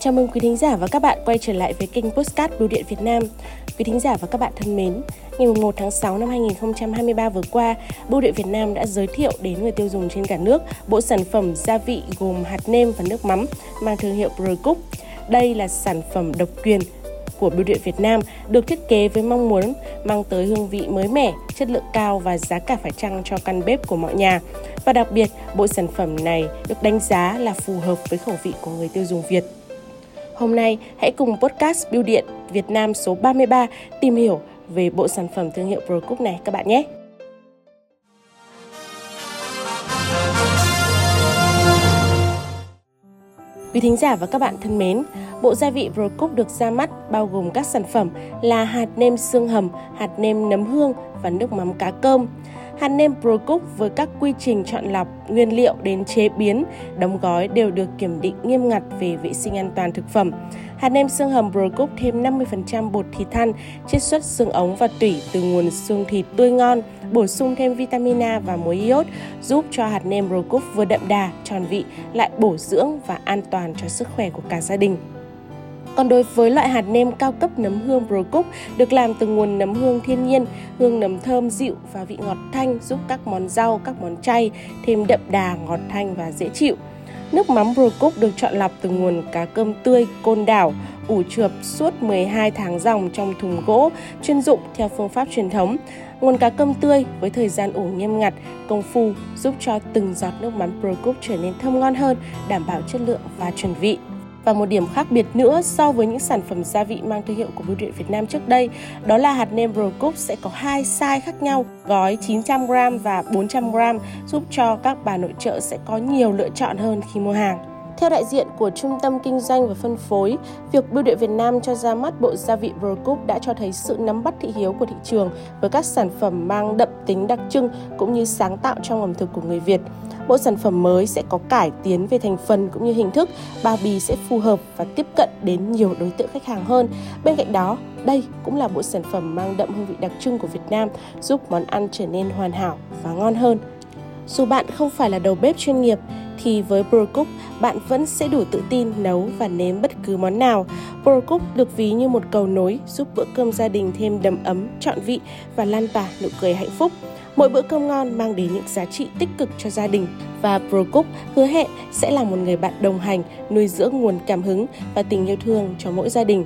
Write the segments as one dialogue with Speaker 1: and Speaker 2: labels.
Speaker 1: Chào mừng quý thính giả và các bạn quay trở lại với kênh Postcard Bưu điện Việt Nam. Quý thính giả và các bạn thân mến, ngày 1 tháng 6 năm 2023 vừa qua, Bưu điện Việt Nam đã giới thiệu đến người tiêu dùng trên cả nước bộ sản phẩm gia vị gồm hạt nêm và nước mắm mang thương hiệu Procook. Đây là sản phẩm độc quyền của Bưu điện Việt Nam được thiết kế với mong muốn mang tới hương vị mới mẻ, chất lượng cao và giá cả phải chăng cho căn bếp của mọi nhà. Và đặc biệt, bộ sản phẩm này được đánh giá là phù hợp với khẩu vị của người tiêu dùng Việt. Hôm nay, hãy cùng podcast Bưu điện Việt Nam số 33 tìm hiểu về bộ sản phẩm thương hiệu ProCook này các bạn nhé. Quý thính giả và các bạn thân mến, bộ gia vị ProCook được ra mắt bao gồm các sản phẩm là hạt nêm xương hầm, hạt nêm nấm hương và nước mắm cá cơm. Hạt nêm ProCook với các quy trình chọn lọc, nguyên liệu đến chế biến, đóng gói đều được kiểm định nghiêm ngặt về vệ sinh an toàn thực phẩm. Hạt nêm xương hầm ProCook thêm 50% bột thịt than, chiết xuất xương ống và tủy từ nguồn xương thịt tươi ngon, bổ sung thêm vitamin A và muối iốt, giúp cho hạt nêm ProCook vừa đậm đà, tròn vị, lại bổ dưỡng và an toàn cho sức khỏe của cả gia đình. Còn đối với loại hạt nêm cao cấp nấm hương Procook được làm từ nguồn nấm hương thiên nhiên, hương nấm thơm dịu và vị ngọt thanh giúp các món rau, các món chay thêm đậm đà, ngọt thanh và dễ chịu. Nước mắm Procook được chọn lọc từ nguồn cá cơm tươi, côn đảo, ủ chượp suốt 12 tháng dòng trong thùng gỗ chuyên dụng theo phương pháp truyền thống. Nguồn cá cơm tươi với thời gian ủ nghiêm ngặt, công phu giúp cho từng giọt nước mắm Procook trở nên thơm ngon hơn, đảm bảo chất lượng và chuẩn vị. Và một điểm khác biệt nữa so với những sản phẩm gia vị mang thương hiệu của Bưu điện Việt Nam trước đây, đó là hạt nêm Procook sẽ có hai size khác nhau, gói 900g và 400g, giúp cho các bà nội trợ sẽ có nhiều lựa chọn hơn khi mua hàng. Theo đại diện của Trung tâm Kinh doanh và Phân phối, việc Bưu điện Việt Nam cho ra mắt bộ gia vị Procook đã cho thấy sự nắm bắt thị hiếu của thị trường với các sản phẩm mang đậm tính đặc trưng cũng như sáng tạo trong ẩm thực của người Việt. Bộ sản phẩm mới sẽ có cải tiến về thành phần cũng như hình thức, bao bì sẽ phù hợp và tiếp cận đến nhiều đối tượng khách hàng hơn. Bên cạnh đó, đây cũng là bộ sản phẩm mang đậm hương vị đặc trưng của Việt Nam, giúp món ăn trở nên hoàn hảo và ngon hơn. Dù bạn không phải là đầu bếp chuyên nghiệp thì với ProCook bạn vẫn sẽ đủ tự tin nấu và nếm bất cứ món nào. ProCook được ví như một cầu nối giúp bữa cơm gia đình thêm đầm ấm, trọn vị và lan tỏa nụ cười hạnh phúc. Mỗi bữa cơm ngon mang đến những giá trị tích cực cho gia đình và ProCook hứa hẹn sẽ là một người bạn đồng hành, nuôi dưỡng nguồn cảm hứng và tình yêu thương cho mỗi gia đình.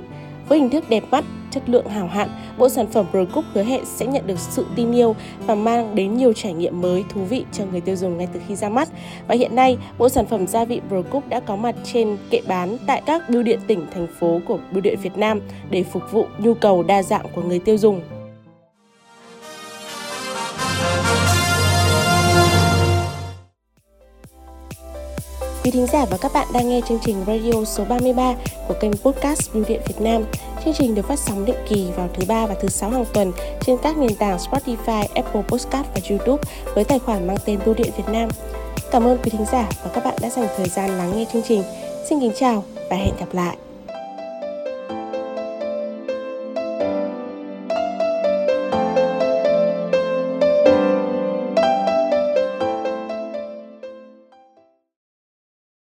Speaker 1: Với hình thức đẹp mắt, chất lượng hào hạn, bộ sản phẩm ProCook hứa hẹn sẽ nhận được sự tin yêu và mang đến nhiều trải nghiệm mới thú vị cho người tiêu dùng ngay từ khi ra mắt. Và hiện nay, bộ sản phẩm gia vị ProCook đã có mặt trên kệ bán tại các bưu điện tỉnh, thành phố của Bưu điện Việt Nam để phục vụ nhu cầu đa dạng của người tiêu dùng. Quý thính giả và các bạn đang nghe chương trình radio số 33 của kênh podcast Bưu điện Việt Nam. Chương trình được phát sóng định kỳ vào thứ ba và thứ sáu hàng tuần trên các nền tảng Spotify, Apple Podcast và YouTube với tài khoản mang tên Bưu điện Việt Nam. Cảm ơn quý thính giả và các bạn đã dành thời gian lắng nghe chương trình. Xin kính chào và hẹn gặp lại.